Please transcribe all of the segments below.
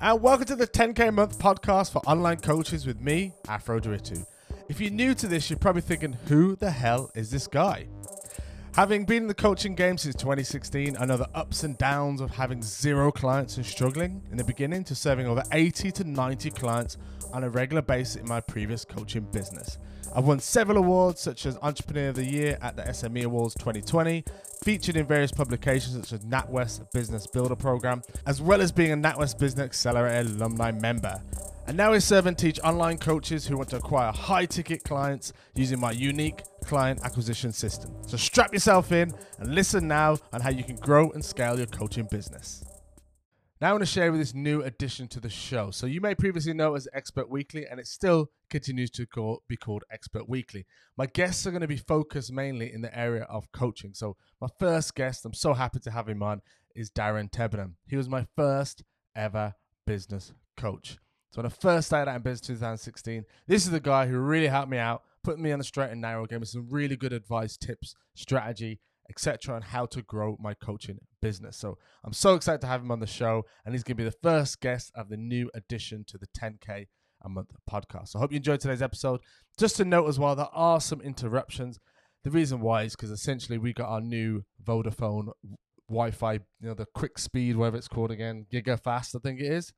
And welcome to the 10K a month podcast for online coaches with me, Afro Duritu. If you're new to this, you're probably thinking, who the hell is this guy? Having been in the coaching game since 2016, I know the ups and downs of having zero clients and struggling in the beginning to serving over 80 to 90 clients on a regular basis in my previous coaching business. I've won several awards such as Entrepreneur of the Year at the SME Awards 2020, featured in various publications such as NatWest Business Builder Program, as well as being a NatWest Business Accelerator alumni member. And now I serve and teach online coaches who want to acquire high ticket clients using my unique client acquisition system. So strap yourself in and listen now on how you can grow and scale your coaching business. Now I want to share with this new addition to the show. So you may previously know as Expert Weekly, and it still continues to call, be called Expert Weekly. My guests are going to be focused mainly in the area of coaching. So my first guest, I'm so happy to have him on, is Darren Tebenham. He was my first ever business coach. So when I first started out in business 2016, this is the guy who really helped me out, put me on the straight and narrow, gave me some really good advice, tips, strategy, etc., on how to grow my coaching business. So I'm so excited to have him on the show, and he's going to be the first guest of the new addition to the 10K a month podcast. So I hope you enjoyed today's episode. Just to note as well, there are some interruptions. The reason why is because essentially we got our new Vodafone Wi-Fi, you know, the quick speed, whatever it's called again, Giga Fast, I think it is.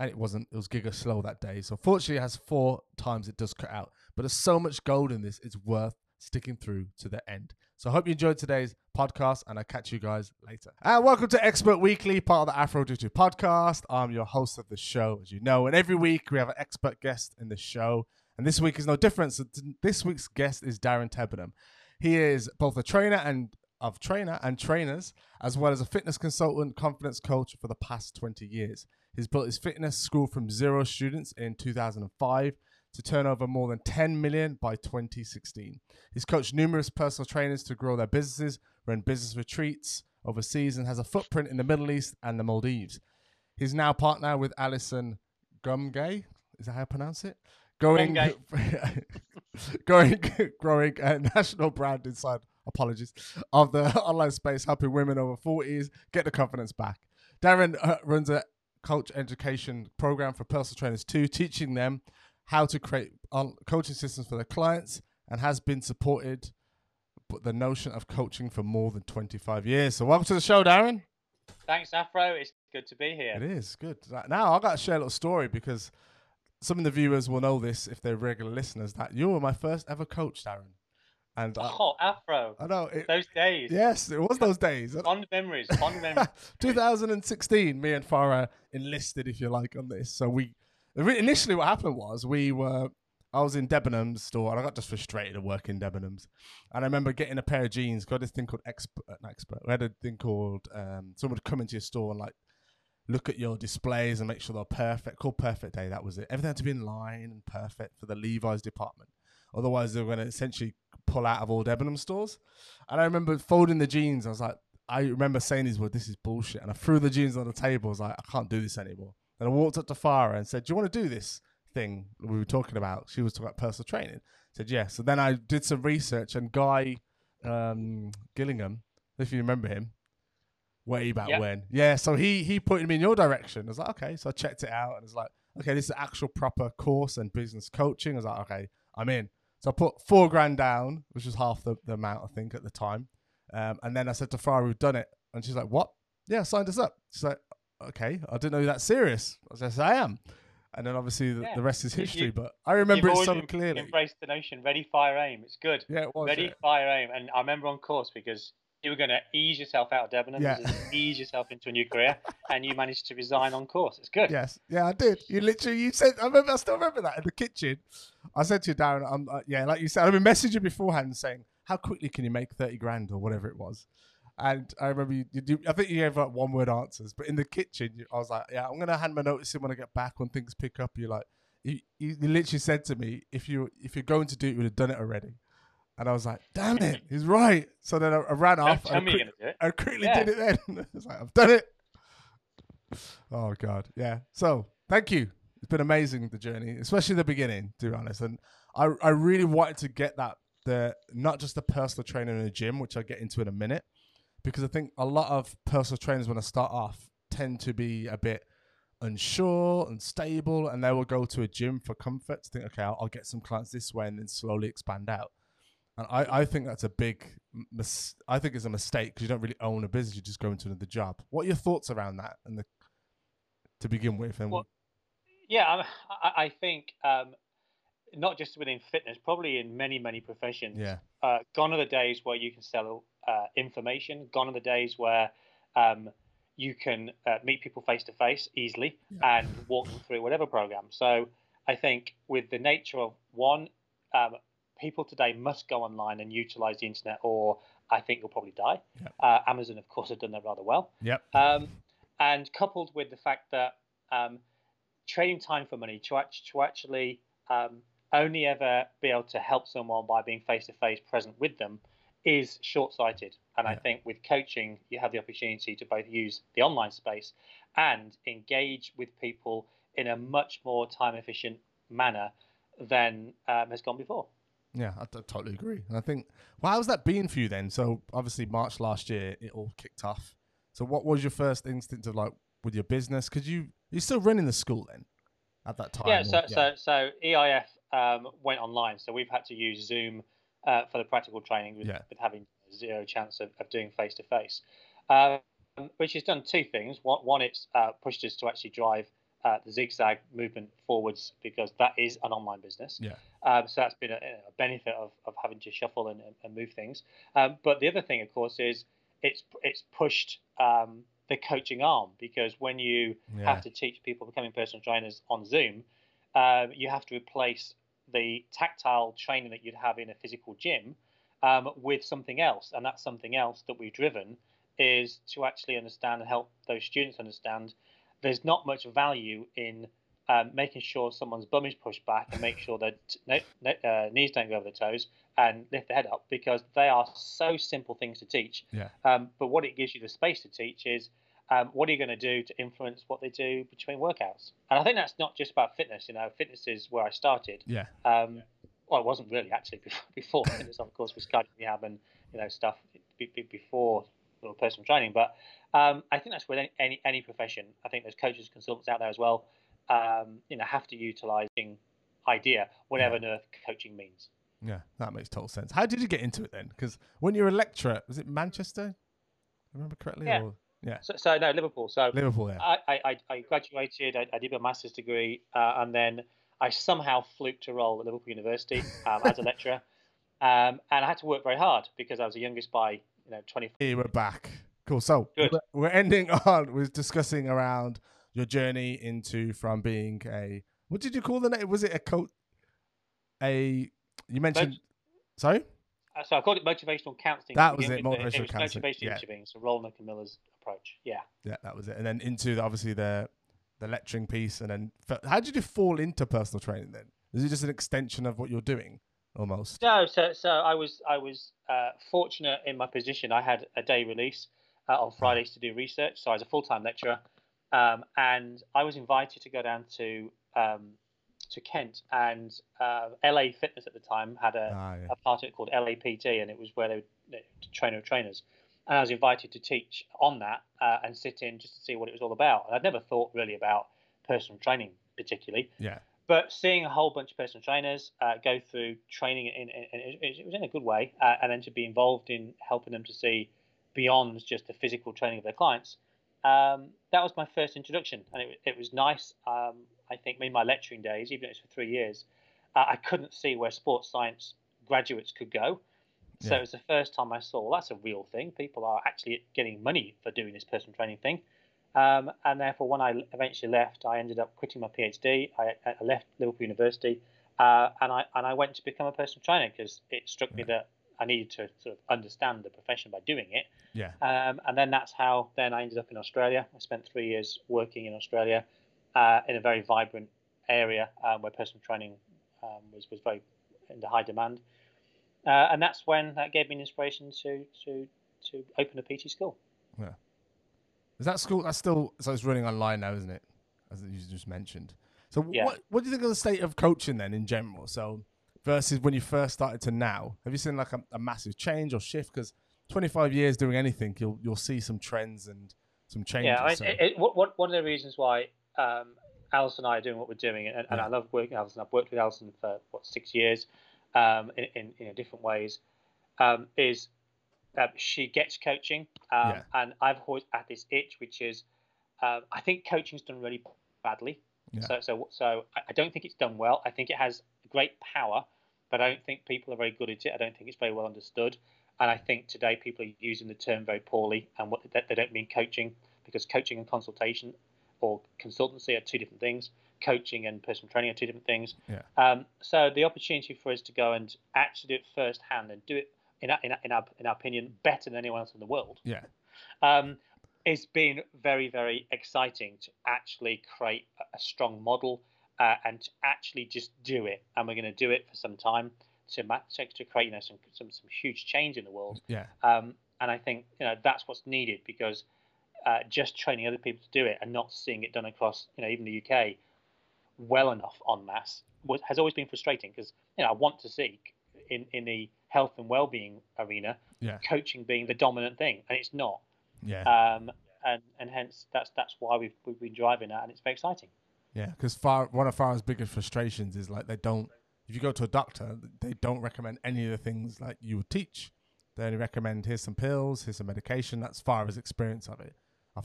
And it wasn't, it was Giga Slow that day. So fortunately, it has four times it does cut out. But there's so much gold in this, it's worth sticking through to the end. So I hope you enjoyed today's podcast and I'll catch you guys later. And welcome to Expert Weekly, part of the Afro Duty podcast. I'm your host of the show, as you know. And every week we have an expert guest in the show. And this week is no different. So this week's guest is Darren Tebenham. He is both a trainer and of trainer and trainers, as well as a fitness consultant, confidence coach for the past 20 years. He's built his fitness school from zero students in 2005 to turn over more than 10 million by 2016. He's coached numerous personal trainers to grow their businesses, run business retreats overseas, and has a footprint in the Middle East and the Maldives. He's now partner with Alison Gumgay. Is that how I pronounce it? Going, going, growing a national brand inside. Apologies of the online space, helping women over 40s get the confidence back. Darren uh, runs a coach education program for personal trainers too, teaching them how to create uh, coaching systems for their clients and has been supported but the notion of coaching for more than 25 years. So welcome to the show, Darren. Thanks, Afro. It's good to be here. It is good. Now I've got to share a little story because some of the viewers will know this if they're regular listeners that you were my first ever coach, Darren. And oh, I, Afro! I know it, those days. Yes, it was those days. Fond memories. Fond memories. 2016. Me and Farah enlisted, if you like, on this. So we Initially, what happened was we were. I was in Debenhams store and I got just frustrated at working Debenhams. And I remember getting a pair of jeans, got this thing called Expert, not Expert. We had a thing called um, someone would come into your store and like look at your displays and make sure they're perfect. Called Perfect Day, that was it. Everything had to be in line and perfect for the Levi's department. Otherwise, they were going to essentially pull out of all Debenham stores. And I remember folding the jeans. I was like, I remember saying these words, this is bullshit. And I threw the jeans on the table. I was like, I can't do this anymore. And I walked up to Farah and said, Do you want to do this thing we were talking about? She was talking about personal training. I said, Yes. So then I did some research and Guy um, Gillingham, if you remember him, way back yep. when. Yeah, so he he pointed me in your direction. I was like, okay. So I checked it out and I was like, okay, this is actual proper course and business coaching. I was like, okay, I'm in. So I put four grand down, which was half the, the amount I think at the time. Um, and then I said to Farah, we've done it. And she's like, what? Yeah, signed us up. She's like, okay, I didn't know that serious. I said, I am. And then obviously the, yeah. the rest is history. You, but I remember it so clearly. Embraced the notion, ready, fire, aim. It's good. Yeah, it was. Ready, yeah. fire, aim. And I remember on course because you were going to ease yourself out of Debenhams, yeah. ease yourself into a new career, and you managed to resign on course. It's good. Yes, yeah, I did. You literally, you said, I remember, I still remember that in the kitchen. I said to you, Darren, I'm, uh, yeah, like you said, I've been messaging beforehand saying, how quickly can you make 30 grand or whatever it was? And I remember you, you, do, I think you gave like one word answers, but in the kitchen, I was like, yeah, I'm going to hand my notice in when I get back when things pick up. You're like, you, you literally said to me, if you if you're going to do it, you would have done it already. And I was like, damn it, he's right. So then I, I ran off. I, I, quickly yeah. did it then. I was like, I've done it. Oh, God. Yeah. So thank you. It's been amazing, the journey, especially the beginning, to be honest. And I, I really wanted to get that, the not just the personal trainer in the gym, which I'll get into in a minute, because I think a lot of personal trainers, when I start off, tend to be a bit unsure, unstable, and they will go to a gym for comfort to think, okay, I'll, I'll get some clients this way, and then slowly expand out. And I, I think that's a big, mis- I think it's a mistake because you don't really own a business; you just go into another job. What are your thoughts around that? And the to begin with, and well, yeah, I, I think um, not just within fitness, probably in many many professions. Yeah. Uh, gone are the days where you can sell uh, information. Gone are the days where um, you can uh, meet people face to face easily yeah. and walk them through whatever program. So I think with the nature of one, um, people today must go online and utilize the internet, or I think you'll probably die. Yep. Uh, Amazon, of course, have done that rather well. Yep. Um, and coupled with the fact that um, trading time for money to, to actually um, only ever be able to help someone by being face to face present with them is short sighted. And yeah. I think with coaching, you have the opportunity to both use the online space and engage with people in a much more time efficient manner than um, has gone before. Yeah, I totally agree. And I think, well, how's that been for you then? So obviously March last year, it all kicked off. So what was your first instinct of like with your business? Because you you're still running the school then at that time. Yeah. So or, yeah. so so EIF um, went online, so we've had to use Zoom uh, for the practical training with, yeah. with having zero chance of, of doing face to face, which has done two things. One, one it's uh, pushed us to actually drive uh, the zigzag movement forwards because that is an online business. Yeah. Um, so that's been a, a, benefit of, of having to shuffle and, and move things. Um, but the other thing, of course, is it's it's pushed um, the coaching arm because when you yeah. have to teach people becoming personal trainers on Zoom, uh, you have to replace the tactile training that you'd have in a physical gym um, with something else. And that's something else that we've driven is to actually understand and help those students understand there's not much value in um, making sure someone's bum is pushed back and make sure that uh, knees don't go over the toes and lift the head up because they are so simple things to teach. Yeah. Um, but what it gives you the space to teach is um, what are you going to do to influence what they do between workouts? And I think that's not just about fitness. You know, fitness is where I started. Yeah. Um, well, it wasn't really actually before, fitness, of course, was cardio rehab and you know stuff before personal training. But um, I think that's with any, any, any profession. I think there's coaches, consultants out there as well. Um, you know, have to utilizing idea, whatever yeah. coaching means. Yeah, that makes total sense. How did you get into it then? Because when you were a lecturer, was it Manchester? I remember correctly? Yeah. Or? Yeah. So, so, no, Liverpool. So Liverpool. Yeah. I I, I graduated. I, I did my master's degree, uh, and then I somehow fluked a role at Liverpool University um, as a lecturer, um, and I had to work very hard because I was the youngest by you know twenty. Hey, we're back. Cool. So Good. we're ending on. We're discussing around your journey into from being a what did you call the name? Was it a coach? A you mentioned. sorry. Uh, so I called it motivational counselling. That was it, motivational it counselling. Motivational yeah. interviewing. So Roland Miller's approach. Yeah. Yeah, that was it. And then into the, obviously the the lecturing piece, and then how did you fall into personal training then? Is it just an extension of what you're doing, almost? No. So so I was I was uh, fortunate in my position. I had a day release uh, on Fridays to do research. So I was a full time lecturer, um, and I was invited to go down to um, to Kent, and uh, LA Fitness at the time had a, ah, yeah. a part of it called LAPT, and it was where they were trainer of trainers. And I was invited to teach on that uh, and sit in just to see what it was all about. And I'd never thought really about personal training particularly. Yeah. But seeing a whole bunch of personal trainers uh, go through training, in, in, in, it was in a good way, uh, and then to be involved in helping them to see beyond just the physical training of their clients, um, that was my first introduction, and it, it was nice. Um, I think in my lecturing days, even if it's for three years, uh, I couldn't see where sports science graduates could go. So yeah. it was the first time I saw well, that's a real thing. People are actually getting money for doing this personal training thing. Um, and therefore, when I eventually left, I ended up quitting my PhD. I, I left Liverpool University, uh, and I and I went to become a personal trainer because it struck me that I needed to sort of understand the profession by doing it. Yeah. Um, and then that's how then I ended up in Australia. I spent three years working in Australia uh, in a very vibrant area um, where personal training um, was, was very in the high demand. Uh, and that's when that gave me an inspiration to to to open a PT school. Yeah. Is that school? That's still so it's running online now, isn't it? As you just mentioned. So yeah. what what do you think of the state of coaching then in general? So versus when you first started to now, have you seen like a, a massive change or shift? Because 25 years doing anything, you'll you'll see some trends and some changes. Yeah, I, so. it, it, what, one of the reasons why um, Alison and I are doing what we're doing, and, and I love working with Alison. I've worked with Alison for what six years, um, in, in, in different ways. Um, is uh, she gets coaching, um, Yeah. and I've always had this itch, which is uh, I think coaching's done really badly. Yeah. So, so, so I- don't think it's done well. I think it has great power, but I don't think people are very good at it. I don't think it's very well understood, and I think today people are using the term very poorly, and what they don't mean coaching because coaching and consultation or consultancy are two different things. Coaching and personal training are two different things. Yeah. Um, so the opportunity for us to go and actually do it firsthand and do it in our, in our, in our, in our opinion better than anyone else in the world Yeah. um, it's been very, very exciting to actually create a- strong model uh, and to actually just do it. And we're going to do it for some time to to create you know some, some some huge change in the world. Yeah. Um, and I think you know that's what's needed because uh, just training other people to do it and not seeing it done across you know even the UK well enough en masse was, has always been frustrating because you know I want to see in in the health and well-being arena Yeah. coaching being the dominant thing and it's not Yeah. um, and and hence that's that's why we've we've been driving that, and it's very exciting. Yeah, because far one of Farah's biggest frustrations is like they don't. If you go to a doctor, they don't recommend any of the things like you would teach. They only recommend here's some pills, here's some medication. That's Farah's experience of it.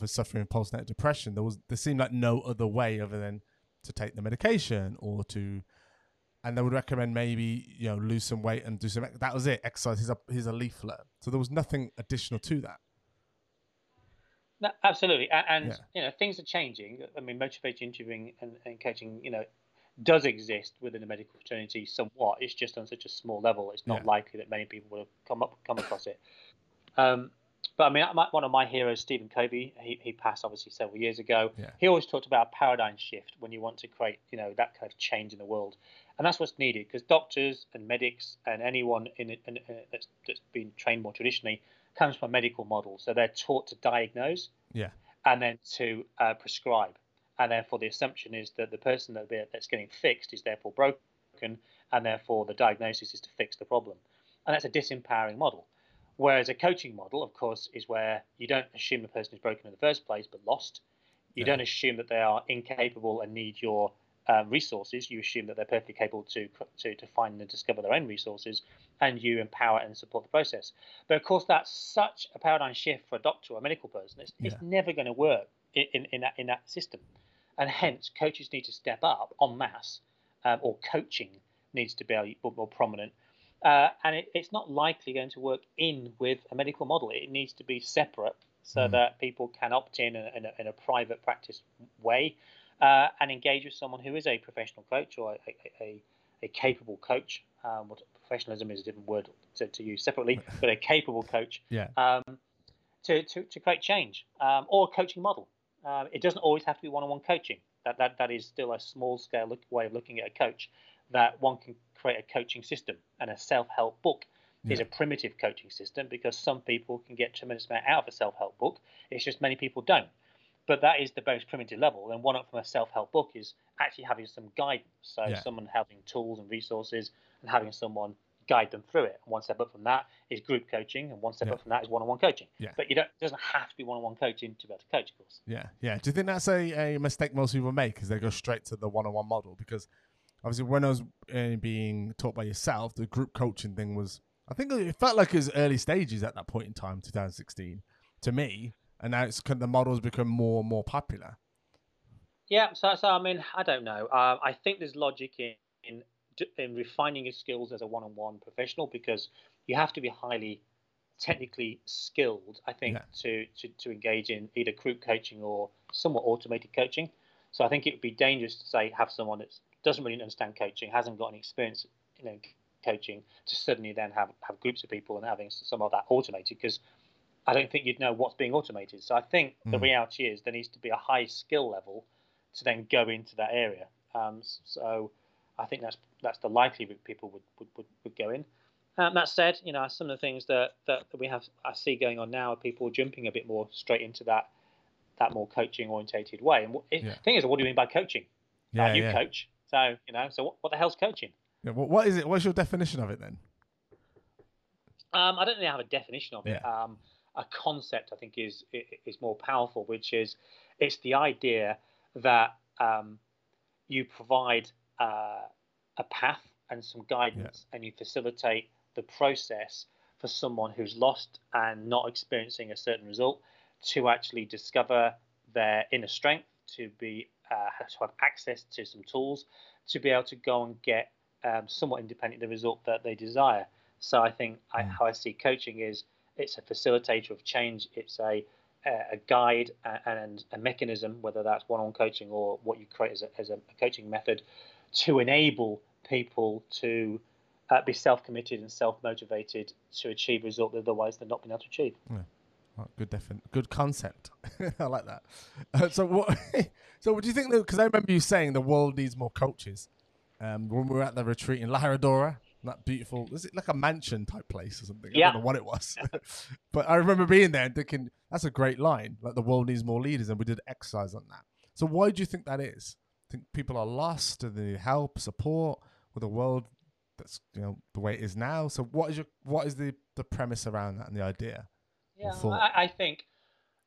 His suffering postnatal depression, there was there seemed like no other way other than to take the medication or to, and they would recommend maybe you know lose some weight and do some. That was it. Exercise. He's a he's a leaflet. So there was nothing additional to that. No, absolutely, and, and Yeah. you know things are changing. I mean, motivated interviewing and, and coaching, you know, does exist within the medical fraternity somewhat. It's just on such a small level. It's not Yeah. likely that many people will have come up come across it. Um, but I mean, my, one of my heroes, Stephen Covey, he, he passed obviously several years ago. Yeah. He always talked about a paradigm shift when you want to create, you know, that kind of change in the world, and that's what's needed because doctors and medics and anyone in, it- in, in, that's, that's been trained more traditionally comes from a medical model, so they're taught to diagnose Yeah. and then to uh, prescribe. And therefore, the assumption is that the person that be- that's getting fixed is therefore broken, and therefore the diagnosis is to fix the problem. And that's a disempowering model. Whereas a coaching model, of course, is where you don't assume the person is broken in the first place but lost. You Yeah. don't assume that they are incapable and need your um, resources. You assume that they're perfectly capable to, to to find and discover their own resources, and you empower and support the process. But of course, that's such a paradigm shift for a doctor or a medical person. It's, it's never going to work in, in, in that in that system, and hence coaches need to step up en masse, um, or coaching needs to be more prominent. Uh, and it, it's not likely going to work in with a medical model. It needs to be separate so Mm. that people can opt in in a, in a, private practice way uh, and engage with someone who is a professional coach or a, a, a, capable coach. Um, what professionalism is a different word to, to use separately, but a capable coach Yeah. um, to, to, to create change um, or a coaching model. Um, it doesn't always have to be one-on-one coaching. That, that, that is still a small-scale look, way of looking at a coach. That one can create a coaching system, and a self-help book is a primitive coaching system because some people can get tremendous amount out of a self-help book. It's just many people don't. But that is the most primitive level. And one up from a self-help book is actually having some guidance. So Yeah. someone having tools and resources and having someone guide them through it. And one step up from that is group coaching, and one step Yeah. up from that is one-on-one coaching. Yeah. But you don't. It doesn't have to be one-on-one coaching to be able to coach, of course. Yeah, yeah. Do you think that's a, a mistake most people make? Is they go straight to the one-on-one model? Because obviously, when I was uh, being taught by yourself, the group coaching thing was. I think it felt like it was early stages at that point in time, 2016, to me. And now it's kind of, the models become more and more popular. Yeah, so, so I mean, I don't know. Um, I think there's logic in, in in refining your skills as a one-on-one professional because you have to be highly technically skilled, I think, Yeah. to, to to engage in either group coaching or somewhat automated coaching. So I think it would be dangerous to say have someone that doesn't really understand coaching, hasn't got any experience, you know, coaching, to suddenly then have have groups of people and having some of that automated because I don't think you'd know what's being automated. So I think the Mm. reality is there needs to be a high skill level to then go into that area. Um, so I think that's that's the likelihood people would would, would, would go in. Um, that said, you know some of the things that, that, we have I see going on now are people jumping a bit more straight into that that more coaching orientated way. And what, Yeah. the thing is, what do you mean by coaching? Uh, you yeah. coach, so you know. So what, what the hell's coaching? yeah what, what is it? What's your definition of it then? Um, I don't really have a definition of it. Um, a concept I think is is more powerful, which is it's the idea that um, you provide uh, a path and some guidance, yeah. and you facilitate the process for someone who's lost and not experiencing a certain result to actually discover their inner strength, to be uh, to have access to some tools, to be able to go and get um, somewhat independent the result that they desire. So I think I, mm. how I see coaching is it's a facilitator of change. It's a a guide and a mechanism, whether that's one-on coaching or what you create as a, as a coaching method, to enable people to uh, be self-committed and self-motivated to achieve results that otherwise they're not being able to achieve. Yeah. Oh, good defin- good concept. I like that. Uh, so what? so what do you think? Because I remember you saying the world needs more coaches. Um, when we were at the retreat in La Herradura, that beautiful. Was it like a mansion type place or something? Yeah. I don't know what it was, but I remember being there and thinking that's a great line. Like the world needs more leaders, and we did exercise on that. So why do you think that is? I Think people are lost? Do they need help, support with a world that's you know the way it is now? So what is your what is the the premise around that and the idea? Yeah, I, I, think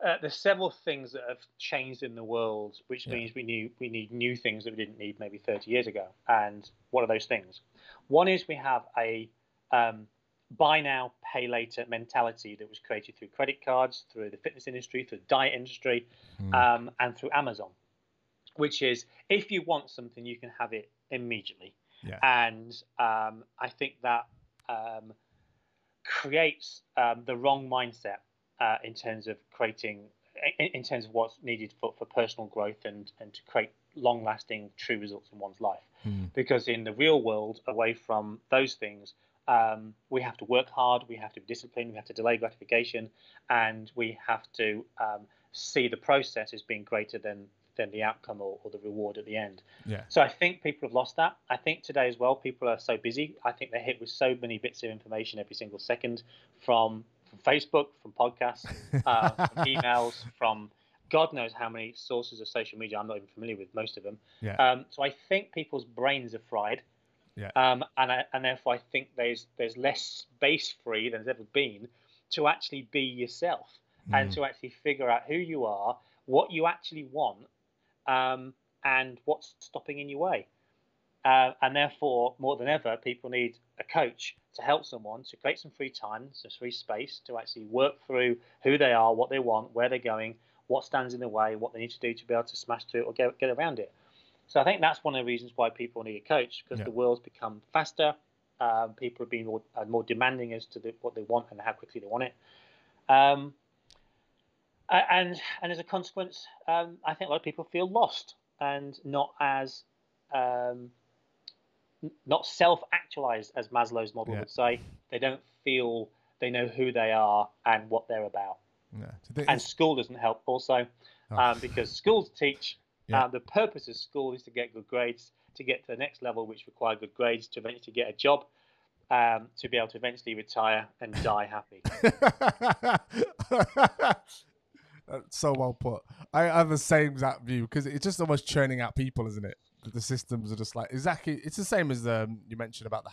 uh, there's several things that have changed in the world, which yeah. means we need we need new things that we didn't need maybe 30 years ago. And what are those things? One is we have a um, buy now, pay later mentality that was created through credit cards, through the fitness industry, through the diet industry, mm. um, and through Amazon, which is if you want something, you can have it immediately. Yeah. And um, I think that um, creates um, the wrong mindset uh, in terms of creating, in, in, terms of what's needed for, for personal growth and, and to create long lasting true results in one's life. Mm. Because in the real world, away from those things, um, we have to work hard, we have to be disciplined, we have to delay gratification, and we have to um, see the process as being greater than than the outcome or, or, the reward at the end. Yeah. So I think people have lost that. I think today as well, people are so busy. I think they're hit with so many bits of information every single second from, from Facebook, from podcasts, uh, from emails, from God knows how many sources of social media. I'm not even familiar with most of them. Yeah. Um, so I think people's brains are fried. Yeah. Um, and I, and therefore I think there's there's less space free than there's ever been to actually be yourself mm. and to actually figure out who you are, what you actually want, um, and what's stopping in your way. Uh, and therefore, more than ever, people need a coach to help someone to create some free time, some free space to actually work through who they are, what they want, where they're going, what stands in the way, what they need to do to be able to smash through it or get, get around it. So I think that's one of the reasons why people need a coach because yeah. the world's become faster. Um, people are being more, uh, more demanding as to the, what they want and how quickly they want it. Um, and and as a consequence, um, I think a lot of people feel lost and not as um, not self-actualized as Maslow's model yeah. would say. They don't feel they know who they are and what they're about. Yeah. and school doesn't help also oh. um, because schools teach. Yeah. Um, the purpose of school is to get good grades, to get to the next level, which require good grades, to eventually get a job, um, to be able to eventually retire and die happy. so well put. I have the same exact view because it's just almost churning out people, isn't it? The systems are just like exactly. It's the same as the um, you mentioned about the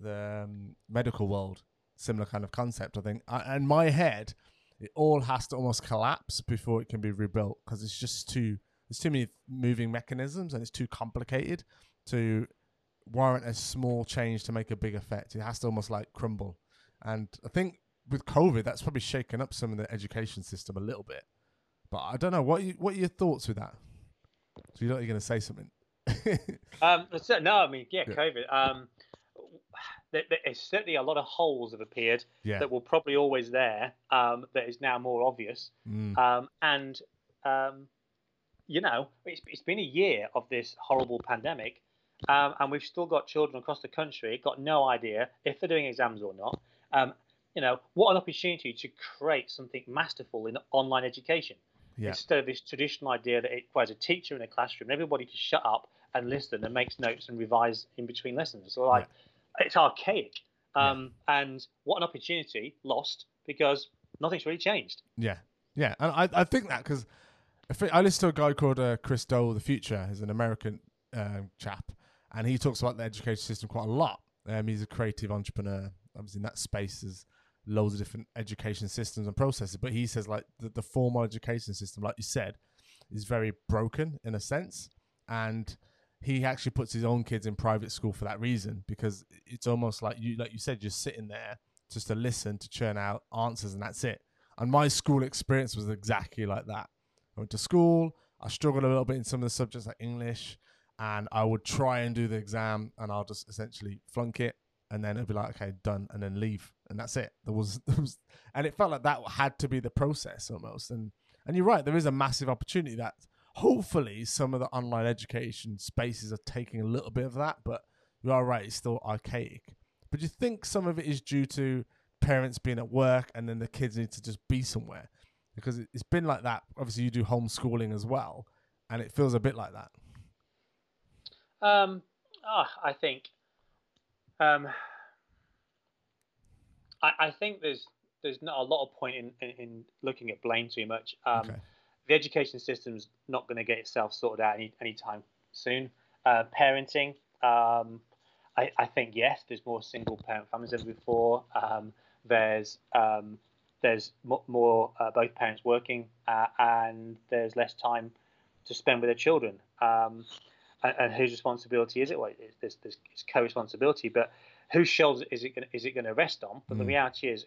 the um, medical world. Similar kind of concept, I think. I, and my head, it all has to almost collapse before it can be rebuilt because it's just too there's too many moving mechanisms and it's too complicated to warrant a small change to make a big effect. It has to almost like crumble. And I think with COVID, that's probably shaken up some of the education system a little bit. But I don't know what you, what are your thoughts with that. So you know you're going to say something. um, no, I mean, yeah, yeah. COVID. Um, there, there's certainly a lot of holes have appeared yeah. that were probably always there. Um, that is now more obvious. Mm. Um, and um, you know, it's, it's been a year of this horrible pandemic, um, and we've still got children across the country got no idea if they're doing exams or not. Um, you know, what an opportunity to create something masterful in online education. Yeah. Instead of this traditional idea that it requires a teacher in a classroom, everybody to shut up and listen and makes notes and revise in between lessons. So like, yeah. it's archaic. Um, yeah. And what an opportunity lost because nothing's really changed. Yeah, yeah, and I I think that because I listen to a guy called uh, Chris Do, the Futur. He's an American um, chap, and he talks about the education system quite a lot. Um, he's a creative entrepreneur. Obviously, in that space, there's loads of different education systems and processes. But he says like the, the formal education system, like you said, is very broken in a sense, and he actually puts his own kids in private school for that reason because it's almost like you like you said just sitting there just to listen to churn out answers and that's it. And my school experience was exactly like that. I went to school i struggled a little bit in some of the subjects like english and i would try and do the exam and i'll just essentially flunk it and then it'd be like okay done and then leave and that's it there was, there was and it felt like that had to be the process almost and and you're right there is a massive opportunity that hopefully some of the online education spaces are taking a little bit of that, but you are right, it's still archaic. But do you think some of it is due to parents being at work and then the kids need to just be somewhere? Because it's been like that. Obviously, you do homeschooling as well, and it feels a bit like that. Um, oh, I think, um, I, I think there's there's not a lot of point in, in, in looking at blame too much. Um, okay the education system's not going to get itself sorted out any anytime soon. Uh, parenting, um, I, I, think yes, there's more single parent families than before. Um, there's um, there's more uh, both parents working, uh, and there's less time to spend with their children. And, and, whose responsibility is it? Well, there's, there's, it's co-responsibility, but whose shoulders is it gonna, is it going to rest on? But mm. the reality is,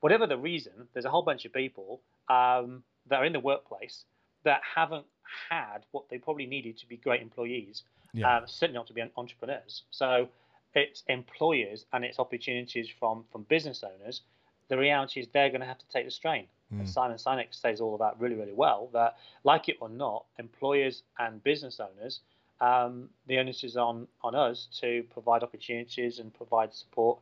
whatever the reason, there's a whole bunch of people um, that are in the workplace that haven't had what they probably needed to be great employees, yeah. um, certainly not to be entrepreneurs. So it's employers and it's opportunities from from business owners. The reality is they're going to have to take the strain. Mm. And Simon Sinek says all of that really, really well. That like it or not, employers and business owners, um, the onus is on on us to provide opportunities and provide support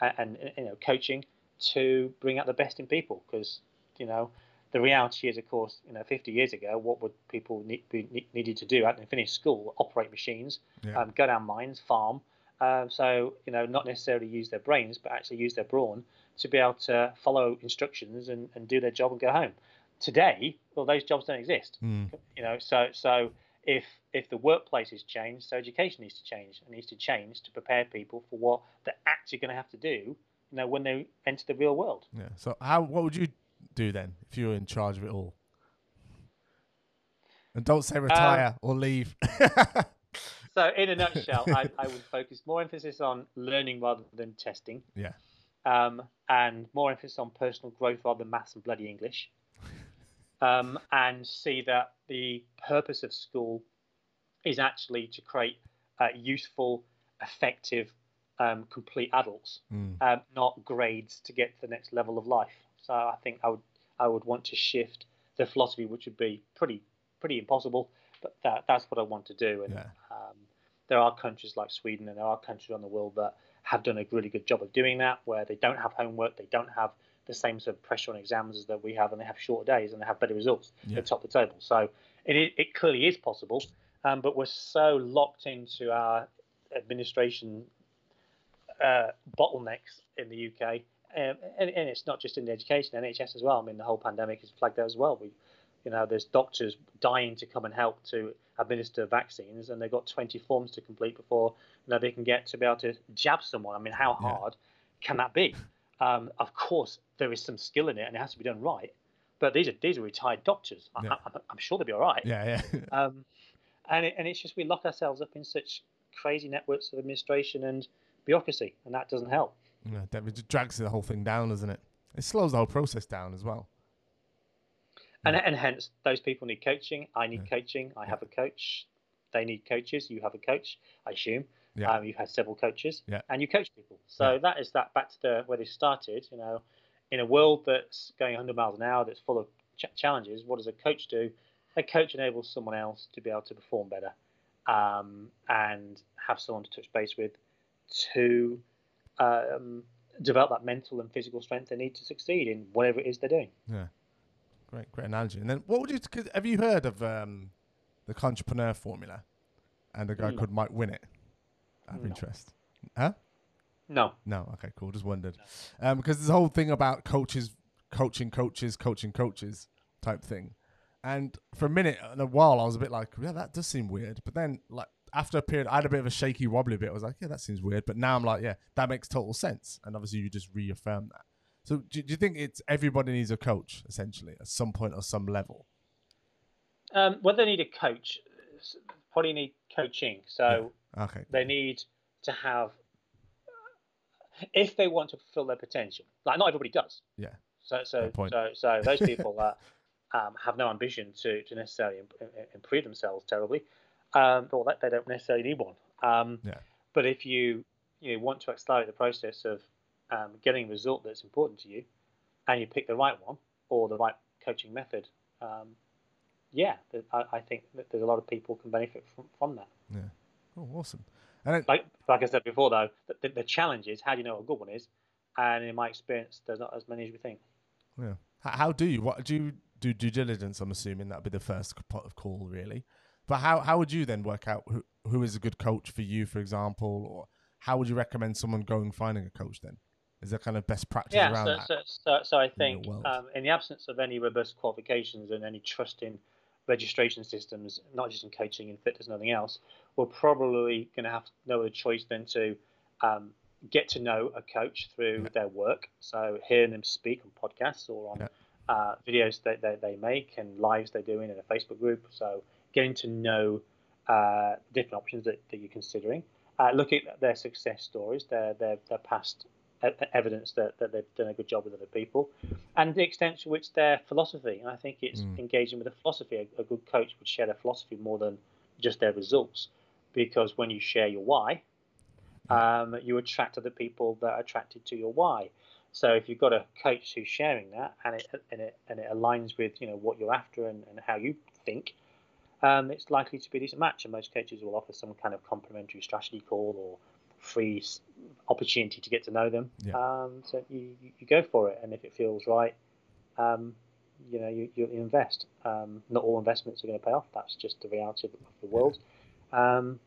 and, and you know coaching to bring out the best in people because you know the reality is, of course, you know, 50 years ago, what would people need, be needed to do after they finish school? Operate machines, yeah. um, go down mines, farm. Um, so, you know, not necessarily use their brains, but actually use their brawn to be able to follow instructions and, and do their job and go home. Today, well, those jobs don't exist. Mm. You know, so so if if the workplace has changed, so education needs to change. It needs to change to prepare people for what they're actually going to have to do. You know, when they enter the real world. Yeah. So, how what would you do then if you were in charge of it all? And don't say retire um, or leave. so, in a nutshell, I, I, would focus more emphasis on learning rather than testing. Yeah. Um, and more emphasis on personal growth rather than maths and bloody English. Um, and see that the purpose of school is actually to create uh, useful, effective, um, complete adults, mm. um, not grades to get to the next level of life. So I think I would I would want to shift the philosophy, which would be pretty pretty impossible, but that that's what I want to do. And yeah. um, there are countries like Sweden and there are countries around the world that have done a really good job of doing that, where they don't have homework, they don't have the same sort of pressure on exams as that we have, and they have shorter days and they have better results yeah. at top of the table. So it it clearly is possible, um, but we're so locked into our administration uh, bottlenecks in the UK um, and, and, it's not just in the education, NHS as well. I mean, the whole pandemic has flagged that as well. We, you know, there's doctors dying to come and help to administer vaccines, and they've got 20 forms to complete before you know they can get to be able to jab someone. I mean, how hard yeah. can that be? Um, of course, there is some skill in it, and it has to be done right. But these are these are retired doctors. Yeah. I, am sure they'll be all right. Yeah, yeah. um, and it, and it's just we lock ourselves up in such crazy networks of administration and bureaucracy, and that doesn't help. Yeah, it drags the whole thing down, doesn't it? It slows the whole process down as well. And, and hence, those people need coaching. I need yeah. coaching. I have a coach. They need coaches. You have a coach, I assume. Yeah. Um, you've had several coaches, yeah. and you coach people. So yeah. that is that back to the where they started. You know, in a world that's going 100 miles an hour, that's full of ch- challenges. What does a coach do? A coach enables someone else to be able to perform better, um, and have someone to touch base with, to um, develop that mental and physical strength they need to succeed in whatever it is they're doing. Yeah, great, great analogy. And then, what would you? Have you heard of um, the entrepreneur formula and a guy no. called Mike Winnet? Out of no. interest, huh? No. No. Okay, cool. Just wondered, no. um, because this whole thing about coaches, coaching coaches, coaching coaches type thing. And for a minute and a while, I was a bit like, yeah, that does seem weird. But then, like, after a period, I had a bit of a shaky, wobbly bit. I was like, yeah, that seems weird. But now I'm like, yeah, that makes total sense. And obviously, you just reaffirm that. So, do, do you think it's everybody needs a coach essentially at some point or some level? Um, whether they need a coach, probably need coaching. So Yeah. Okay. they need to have, if they want to fulfill their potential. Like not everybody does. Yeah. So so so so those people that um, have no ambition to, to necessarily im- im- improve themselves terribly, um, or that they don't necessarily need one. Um, Yeah. But if you you know, want to accelerate the process of um, getting a result that's important to you, and you pick the right one or the right coaching method, um, yeah, I, I think that there's a lot of people can benefit from, from that. Yeah. Oh, awesome. And it, Like like I said before, though, the, the, the challenge is how do you know what a good one is? And in my experience, there's not as many as we think. yeah. How do you? What do you do? Due diligence. I'm assuming that'd be the first pot of call, really. But how how would you then work out who who is a good coach for you, for example, or how would you recommend someone going finding a coach? Then is there kind of best practice Yeah, around so, that? so, so, so I think world? um, in the absence of any robust qualifications and any trust in registration systems, not just in coaching and fitness and everything else, we're probably going to have no other choice than to um, get to know a coach through Yeah. their work. So hearing them speak on podcasts or on Yeah. uh, videos that, that they make and lives they're doing in a Facebook group. So getting to know uh, different options that, that you're considering. Uh, looking at their success stories, their their, their past evidence that, that they've done a good job with other people, and the extent to which their philosophy. And I think it's Mm. engaging with a philosophy. A, a good coach would share their philosophy more than just their results, because when you share your why, um, you attract other people that are attracted to your why. So if you've got a coach who's sharing that and it and it and it aligns with you know what you're after and, and how you think, um, it's likely to be a decent match. And most coaches will offer some kind of complimentary strategy call or free opportunity to get to know them. Yeah. Um, so you, you go for it, and if it feels right, um, you know you, you invest. Um, not all investments are going to pay off. That's just the reality of, the world. Um,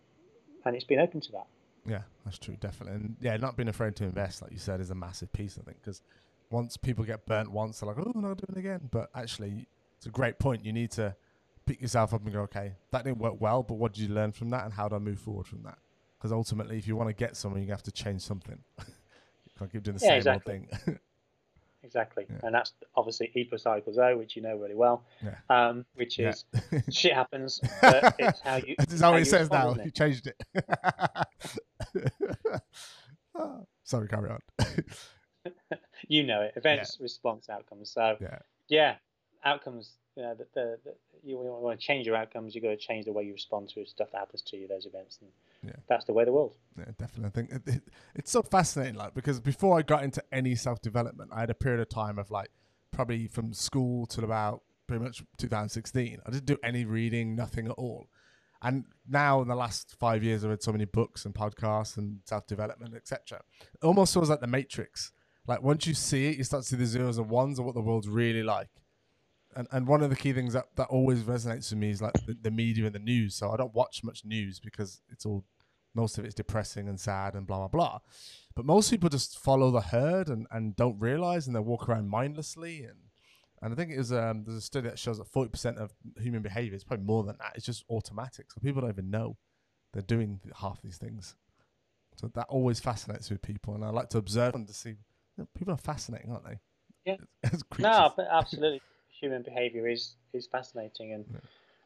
and it's been open to that. Yeah, that's true, definitely. And yeah, not being afraid to invest, like you said, is a massive piece, I think, because once people get burnt once, they're like, oh, not doing it again. But actually, it's a great point. You need to pick yourself up and go, okay, that didn't work well, but what did you learn from that and how do I move forward from that? Because ultimately, if you want to get somewhere, you have to change something. you can't keep doing the Yeah, same exactly. old thing. Exactly, Yeah. and that's obviously E Cycles O, which you know really well. Yeah. Um, which is shit happens, but it's how you. This is how how it says now. isn't You changed it. Oh, sorry, carry on. You know it. Events, response, outcomes. So yeah, yeah, outcomes. You know, the, the, the, you want to change your outcomes. you've got to change the way you respond to stuff that happens to you. Those events, and Yeah. that's the way of the world. Yeah, definitely. I think it, it, it's so fascinating, like because before I got into any self development, I had a period of time of like probably from school till about pretty much 2016. I didn't do any reading, nothing at all. And now in the last five years, I've read so many books and podcasts and self development, etc. It almost feels like the Matrix. Like once you see it, you start to see the zeros and ones of what the world's really like. And and one of the key things that, that always resonates with me is like the, the media and the news. So I don't watch much news because it's all most of it's depressing and sad and blah blah blah. But most people just follow the herd and, and don't realize and they walk around mindlessly and and I think it was um, there's a study that shows that forty percent of human behavior is probably more than that. It's just automatic, so people don't even know they're doing half these things. So that always fascinates me with people, and I like to observe them to see you know, people are fascinating, aren't they? Yeah. No, absolutely, human behaviour is is fascinating, and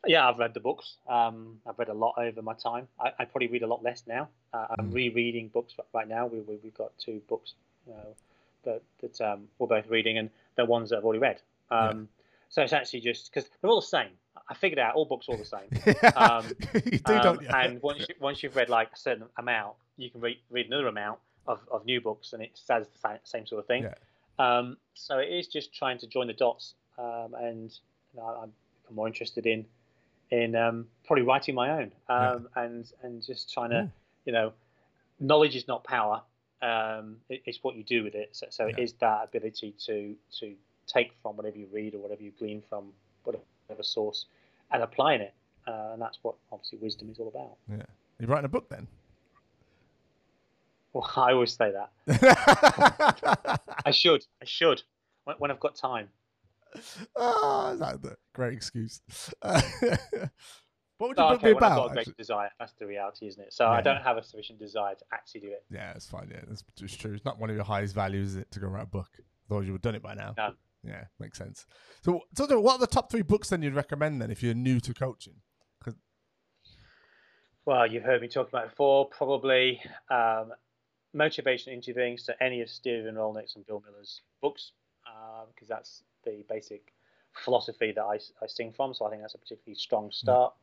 yeah, I've read the books. Um, I've read a lot over my time. I, I probably read a lot less now. Uh, I'm Mm. rereading books right now. We, we we've got two books you know, that that um, we're both reading, and they're ones that I've already read. Um, So it's actually just because they're all the same. I figured out all books are all the same. Um, you do, Um, don't you? and once you, once you've read like a certain amount, you can read, read another amount of, of new books, and it says the same sort of thing. Yeah. Um, so it is just trying to join the dots, um, and you know, I'm become more interested in in um, probably writing my own, um, and and just trying to, Ooh. you know, knowledge is not power. Um, it, it's what you do with it. So, so Yeah. is that ability to to take from whatever you read or whatever you glean from whatever source and applying it. Uh, and that's what obviously wisdom is all about. yeah. You're writing a book then? Well, I always say that. I should. I should. When, when I've got time. Oh, that's a great excuse. what would No, your book okay, be when I've got about? a great actually? desire. That's the reality, isn't it? So I don't have a sufficient desire to actually do it. Yeah, it's fine. Yeah, that's it's true. It's not one of your highest values, is it, to go write a book? Otherwise, you would have done it by now. No. Yeah, makes sense. So, so what are the top three books then you'd recommend then if you're new to coaching? Well, you've heard me talk about it before. Probably um, motivation interviewing. So any of Stephen Rollnick's and Bill Miller's books, because um, that's the basic philosophy that I, I sing from. So I think that's a particularly strong start.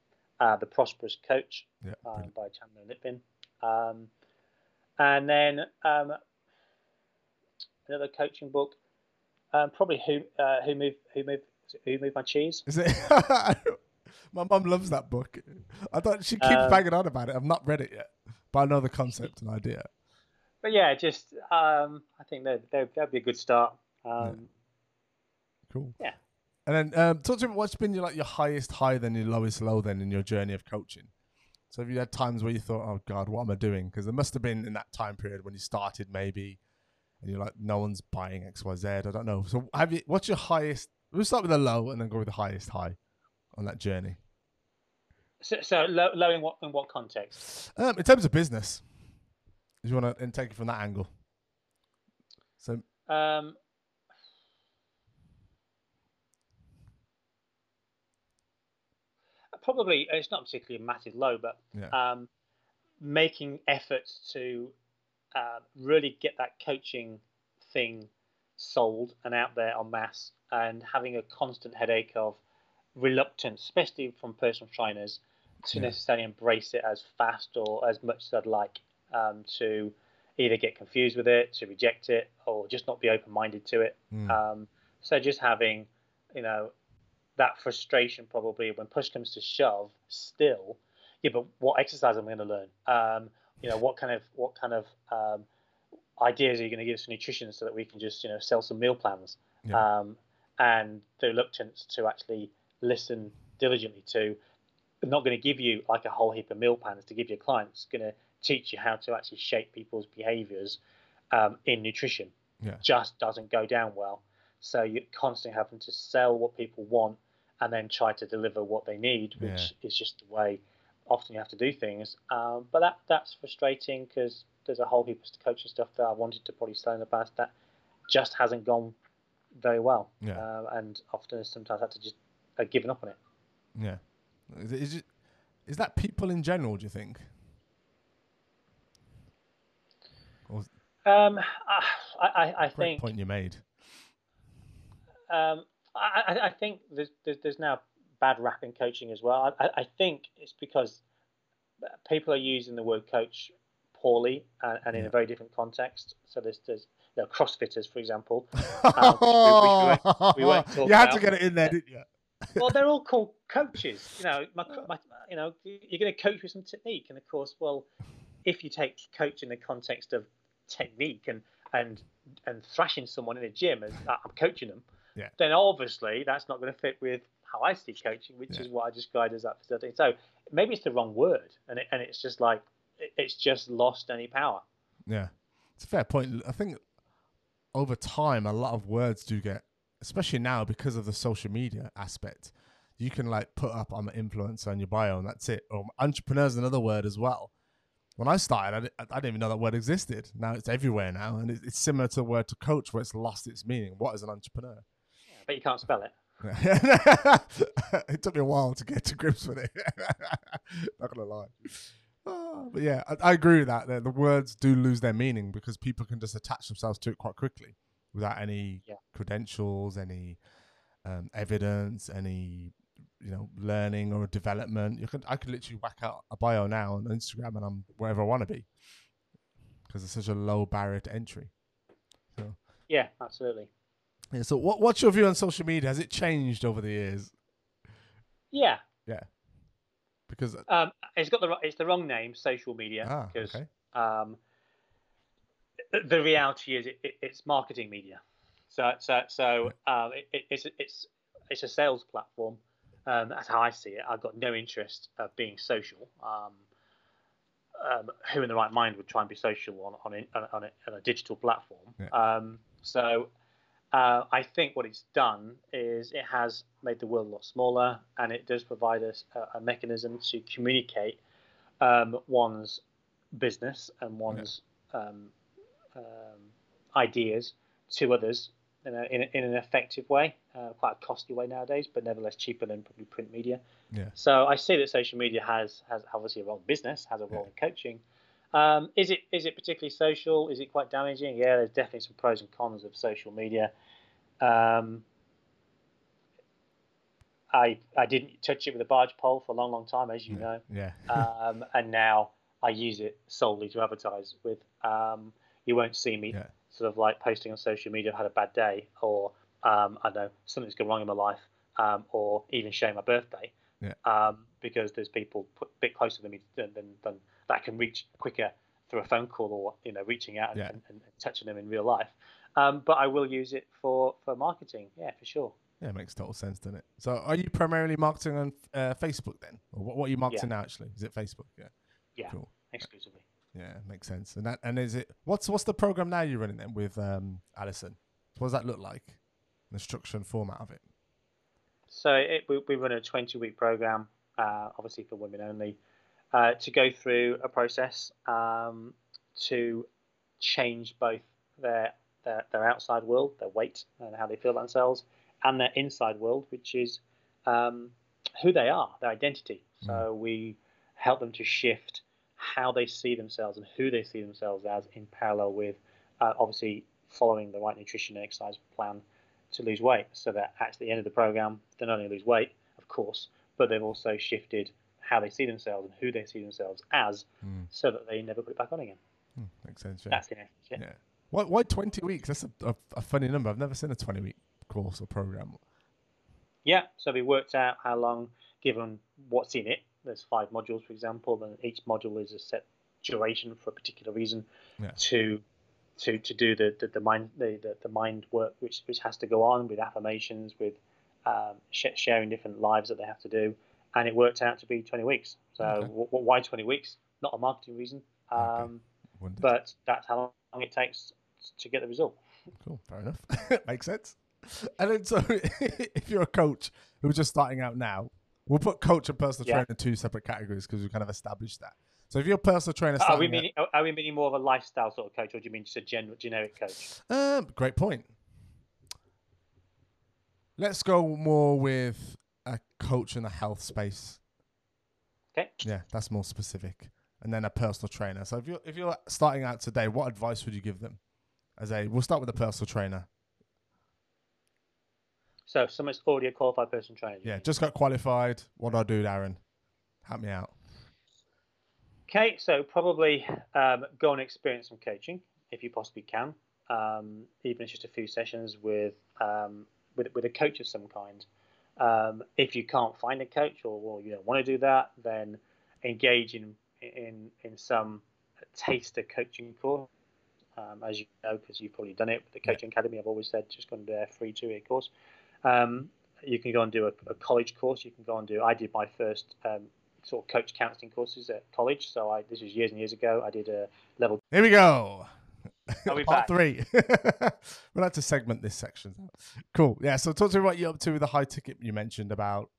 Yeah. Uh, the Prosperous Coach yeah, um, by Chandler Litvin. Um, and then um, another coaching book, um, probably who uh, who moved who moved who moved my cheese. Is it? my mum loves that book. I thought she keeps um, banging on about it. I've not read it yet, but I know the concept and idea. But yeah, just um, I think that that'd be a good start. Um. Cool. Yeah. And then um, talk to me. What's been your like your highest high, then your lowest low, then in your journey of coaching? So have you had times where you thought, "Oh God, what am I doing?" Because there must have been in that time period when you started, maybe, and you're like, "No one's buying X, Y, Z." I don't know. So have you? What's your highest? We'll start with the low and then go with the highest high on that journey. So, so low, low in what in what context? Um, in terms of business, if you want to take it from that angle. So, um, probably it's not particularly a massive low, but yeah. um, making efforts to uh, really get that coaching thing sold and out there en masse, and having a constant headache of reluctance, especially from personal trainers, to yeah. necessarily embrace it as fast or as much as I'd like. Um, to either get confused with it, to reject it, or just not be open minded to it. Mm. Um, so just having, you know, that frustration probably when push comes to shove, still, yeah, but what exercise am I going to learn? Um, you know, what kind of what kind of um, ideas are you going to give us for nutrition so that we can just you know sell some meal plans? Yeah. Um, and the reluctance to actually listen diligently to, I'm not going to give you like a whole heap of meal plans to give your clients, going to teach you how to actually shape people's behaviors um, in nutrition. Yeah. Just doesn't go down well. So you're constantly having to sell what people want and then try to deliver what they need, which yeah. is just the way often you have to do things. Um, but that that's frustrating because there's a whole heap of coaching stuff that I wanted to probably sell in the past that just hasn't gone very well. Yeah. Uh, and often sometimes I had to just uh, given up on it. Yeah. Is, it, is, it, is that people in general, do you think? Um, I, I, I think. point you made. Um, I, I think there's, there's now bad rap in coaching as well. I, I think it's because people are using the word coach poorly and, and in yeah. a very different context. So there's there's you know, CrossFitters, for example. Um, we, we, we you had to get it in there, didn't you? well, they're all called coaches. You know, my, my, you know, you're going to coach with some technique, and of course, well, if you take coach in the context of technique and and and thrashing someone in a gym as I'm coaching them, yeah. then obviously that's not going to fit with how I see coaching, which yeah. is what I just described as that facility. So maybe it's the wrong word, and it, and it's just like it's just lost any power. Yeah, it's a fair point. I think over time, a lot of words do get, especially now because of the social media aspect. You can like put up I'm an influencer on your bio, and that's it. Or entrepreneur is another word as well. When I started, I, I didn't even know that word existed. Now it's everywhere now, and it's similar to the word to coach, where it's lost its meaning. What is an entrepreneur? But you can't spell it. it took me a while to get to grips with it. Not gonna lie. Oh, but yeah, I, I, agree with that. The words do lose their meaning because people can just attach themselves to it quite quickly without any yeah. credentials, any um, evidence, any you know learning or development. You can I could literally whack out a bio now on Instagram and I'm wherever I want to be because it's such a low barrier to entry. So. Yeah, absolutely. Yeah. So, what what's your view on social media? Has it changed over the years? Yeah. Yeah. Because um, it's got the it's the wrong name, social media. Ah, because okay. um, the reality is it, it, it's marketing media. So so so um, it, it's it's it's a sales platform. Um, that's how I see it. I've got no interest of being social. Um, um, who in the right mind would try and be social on on, a, on, a, on a digital platform? Yeah. Um, so uh, I think what it's done is it has made the world a lot smaller, and it does provide us a, a mechanism to communicate um, one's business and one's yeah. um, um, ideas to others in, a, in, a, in an effective way, uh, quite a costly way nowadays, but nevertheless cheaper than probably print media. Yeah. So I see that social media has has obviously a role in business, has a role in coaching. Um, is it is it particularly social? Is it quite damaging? Yeah, there's definitely some pros and cons of social media. Um, I I didn't touch it with a barge pole for a long, long time, as you know. Yeah. um, and now I use it solely to advertise with. Um, you won't see me Yeah. sort of like posting on social media. I've had a bad day, or um, I don't know something's gone wrong in my life, um, or even sharing my birthday. Yeah. Um, because there's people put, a bit closer to me than, than, than that can reach quicker through a phone call or you know reaching out and, Yeah. and, and touching them in real life. Um, but I will use it for for marketing. Yeah, for sure. Yeah, it makes total sense, doesn't it? So, are you primarily marketing on uh, Facebook then, or what, what are you marketing now? Actually, is it Facebook? Yeah. Yeah, Cool. exclusively. Yeah, makes sense. And that and is it what's what's the program now you're running then with um Alison? What does that look like? The structure and format of it. So it, we, we run a 20 week program, uh, obviously for women only, uh, to go through a process um, to change both their, their their outside world, their weight, and how they feel about themselves, and their inside world, which is um, who they are, their identity. So we help them to shift how they see themselves and who they see themselves as in parallel with uh, obviously following the right nutrition and exercise plan to lose weight so that at the end of the program they not only lose weight of course but they've also shifted how they see themselves and who they see themselves as Mm. so that they never put it back on again Hmm, makes sense. Yeah. that's the essence yeah. yeah. Why why twenty weeks? That's a, a, a funny number. I've never seen a twenty week course or program. yeah so we worked out how long given what's in it there's five modules for example and each module is a set duration for a particular reason Yeah. to to to do the the, the mind the, the, the mind work which which has to go on with affirmations with um, sh- sharing different lives that they have to do and it worked out to be 20 weeks so Okay. w- w- why 20 weeks not a marketing reason um, Okay. But that's how long it takes to get the result Cool, fair enough. Makes sense. And then, so if you're a coach who's just starting out now, we'll put coach and personal Yeah. trainer in two separate categories because we've kind of established that. So if you're a personal trainer, are we meaning are we meaning more of a lifestyle sort of coach or do you mean just a general generic coach um, great point. Let's go more with a coach in the health space. okay Yeah, that's more specific. And then a personal trainer. So if you're if you're starting out today, what advice would you give them? As a, we'll start with a personal trainer. So someone's already a qualified personal trainer. Yeah, mean? just got qualified. What do I do, Darren? Help me out. Okay, so probably um, go and experience some coaching if you possibly can, um, even if it's just a few sessions with um, with, with a coach of some kind. Um, if you can't find a coach or, or you don't want to do that, then engage in in in some taster coaching course. Um, as you know, because you've probably done it with the Coaching Academy, I've always said just go and do a free two-year course. Um, you can go and do a, a college course. You can go and do. I did my first um, sort of coach counselling courses at college. So I this was years and years ago. I did a level. Here we go. Are we Part back? three. we'll have to segment this section. Cool. Yeah. So talk to me what you're up to with the high ticket you mentioned about.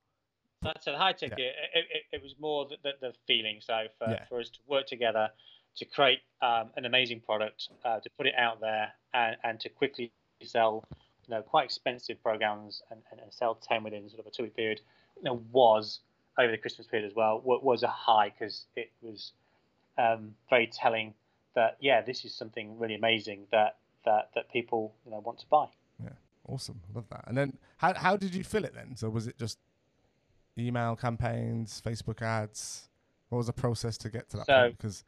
That's a high ticket. It, it, it was more the, the, the feeling. So for, Yeah. for us to work together to create um, an amazing product, uh, to put it out there, and, and to quickly sell, you know, quite expensive programs and, and, and sell ten within sort of a two week period, you know, was over the Christmas period as well. Was a high because it was um, very telling that yeah, this is something really amazing that that that people you know want to buy. Yeah, awesome. Love that. And then how how did you fill it then? So was it just email campaigns, Facebook ads? What was the process to get to that So- point? Because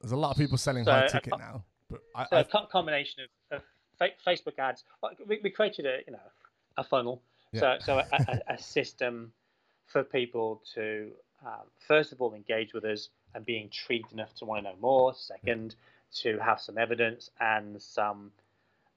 there's a lot of people selling So, high uh, ticket now. But I, So a co- combination of, of fa- Facebook ads. We, we created a you know a funnel. Yeah. So so a, a, a system for people to um, first of all engage with us and be intrigued enough to want to know more. Second, to have some evidence and some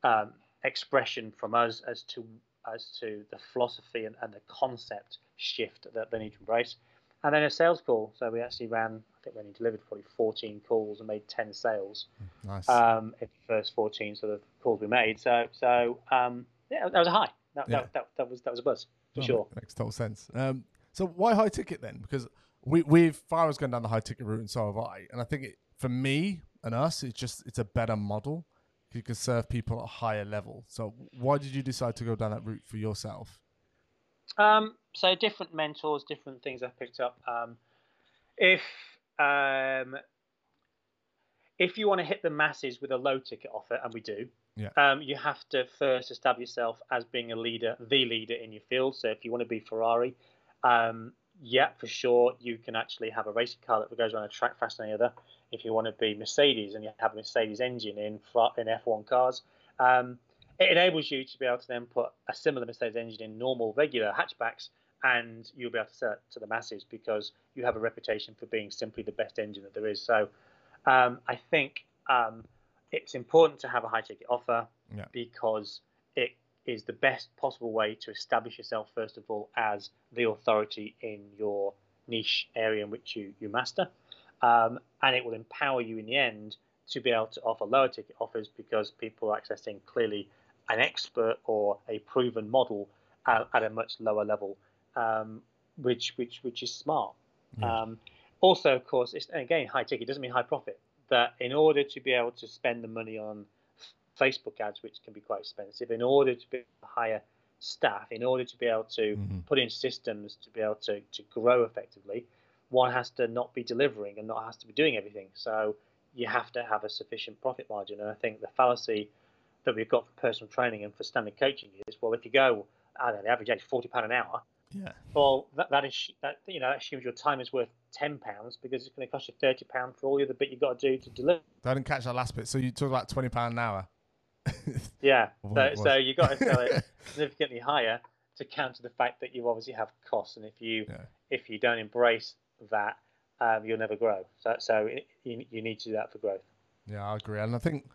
um, expression from us as to as to the philosophy and, and the concept shift that they need to embrace. And then a sales call. So we actually ran, I think we only delivered probably 14 calls and made 10 sales nice. um, in the first 14 sort of calls we made. So, so um, yeah, that was a high. That, Yeah. that, that, that was that was a buzz for sure. Makes total sense. Um, so why high ticket then? Because we we've Fire's gone down the high ticket route, and so have I. And I think it, for me and us, it's just it's a better model because you can serve people at a higher level. So why did you decide to go down that route for yourself? Um, so different mentors, different things I've picked up. Um, if um, if you want to hit the masses with a low ticket offer, and we do, yeah. um, you have to first establish yourself as being a leader, the leader in your field. So if you want to be Ferrari, um, yeah, for sure, you can actually have a racing car that goes around a track faster than any other. If you want to be Mercedes and you have a Mercedes engine in in F1 cars, um, it enables you to be able to then put a similar Mercedes engine in normal, regular hatchbacks, and you'll be able to sell it to the masses because you have a reputation for being simply the best engine that there is. So, um, I think um, it's important to have a high ticket offer yeah. because it is the best possible way to establish yourself first of all as the authority in your niche area in which you you master, um, and it will empower you in the end to be able to offer lower ticket offers because people are accessing clearly an expert or a proven model at, at a much lower level, um, which which which is smart. Yeah. Um, also, of course, it's, again high ticket doesn't mean high profit. That in order to be able to spend the money on Facebook ads, which can be quite expensive, in order to be able to hire staff, in order to be able to Mhm. put in systems to be able to, to grow effectively, one has to not be delivering and not has to be doing everything. So you have to have a sufficient profit margin. And I think the fallacy that we've got for personal training and for standard coaching is, well, if you go, I don't know, the average age forty pound an hour, Yeah. well, that, that is that you know that assumes your time is worth ten pounds because it's going to cost you thirty pound for all the other bit you've got to do to deliver. I didn't catch that last bit. So you talk about twenty pound an hour. Yeah, so so you got to sell it significantly higher to counter the fact that you obviously have costs, and if you Yeah. if you don't embrace that, um, you'll never grow. So so it, you you need to do that for growth. Yeah, I agree. And I think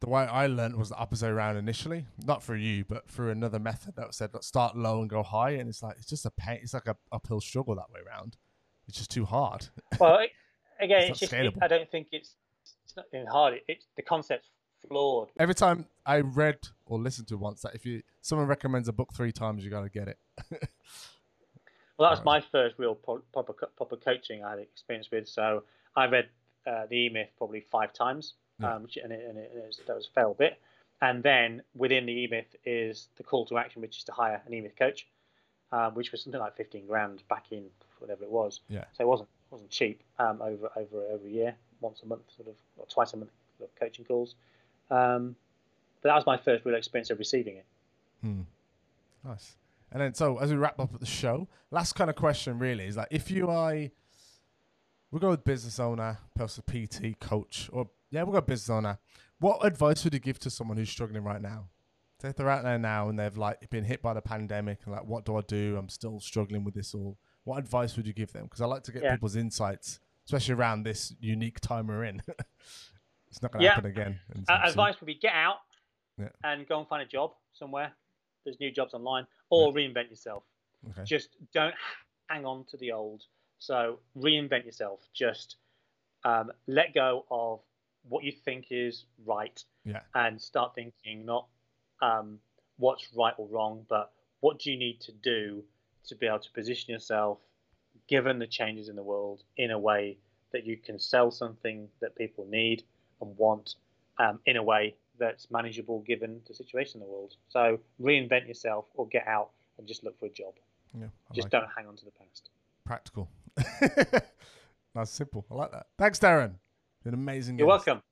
the way I learned was the opposite around initially. Not through you, but through another method that said let's start low and go high. And it's like it's just a pain. It's like a uphill struggle that way around. It's just too hard. Well, again, It's it's, just. I don't think it's it's not hard. It, it's the concept's flawed. Every time I read or listened to once that if you someone recommends a book three times, you gotta get it. Well, that was my first real proper proper coaching I had experience with. So I read uh, the E Myth probably five times, Yeah. um, which, and, it, and it, it was, that was a fair bit. And then within the E Myth is the call to action, which is to hire an E Myth coach, um, which was something like fifteen grand back in whatever it was. Yeah. So it wasn't wasn't cheap um, over over over a year, once a month, sort of or twice a month, sort of coaching calls. Um, but that was my first real experience of receiving it. Hmm. Nice. And then, so as we wrap up the show, last kind of question really is like, if you are, we'll go with business owner, personal PT, coach, or yeah, we'll go business owner. What advice would you give to someone who's struggling right now? So if they're out there now and they've like been hit by the pandemic and like, what do I do? I'm still struggling with this all. What advice would you give them? Because I like to get Yeah. people's insights, especially around this unique time we're in. it's not going to Yeah. happen again. Uh, advice would be get out Yeah. and go and find a job somewhere. There's new jobs online, or reinvent yourself. Okay. Just don't hang on to the old. So reinvent yourself. Just um, let go of what you think is right Yeah. and start thinking not um, what's right or wrong, but what do you need to do to be able to position yourself, given the changes in the world, in a way that you can sell something that people need and want um, in a way that's manageable given the situation in the world. So reinvent yourself or get out and just look for a job. Yeah, I Just like don't hang on to the past. practical. nice, simple. I like that. Thanks, Darren. You're an amazing. You're guest. welcome.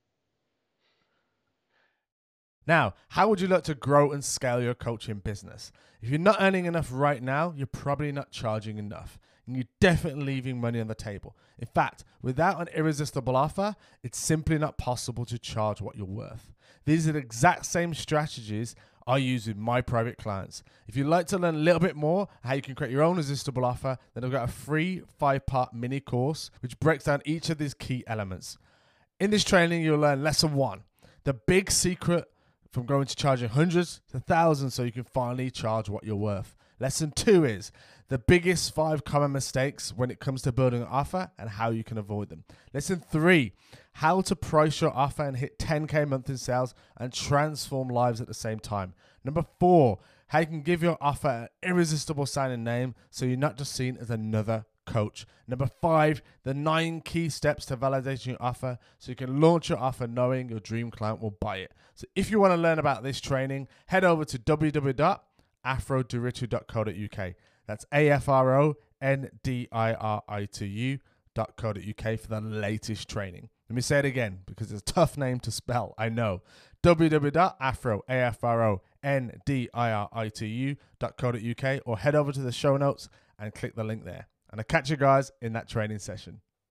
Now, how would you like to grow and scale your coaching business? If you're not earning enough right now, you're probably not charging enough. And you're definitely leaving money on the table. In fact, without an irresistible offer, it's simply not possible to charge what you're worth. These are the exact same strategies I use with my private clients. If you'd like to learn a little bit more how you can create your own irresistible offer, then I've got a free five part mini course which breaks down each of these key elements. In this training, you'll learn lesson one the big secret from going to charging hundreds to thousands so you can finally charge what you're worth. Lesson two is the biggest five common mistakes when it comes to building an offer and how you can avoid them. Lesson three, how to price your offer and hit 10k a month in sales and transform lives at the same time. Number four, how you can give your offer an irresistible sounding name so you're not just seen as another coach. Number five, the nine key steps to validating your offer so you can launch your offer knowing your dream client will buy it. So if you want to learn about this training, head over to www.afrondiritu.co.uk. That's A F R O N D I R I T UK for the latest training. Let me say it again because it's a tough name to spell. I know. www.afro.afro.ndiritu.co.uk or head over to the show notes and click the link there. And I'll catch you guys in that training session.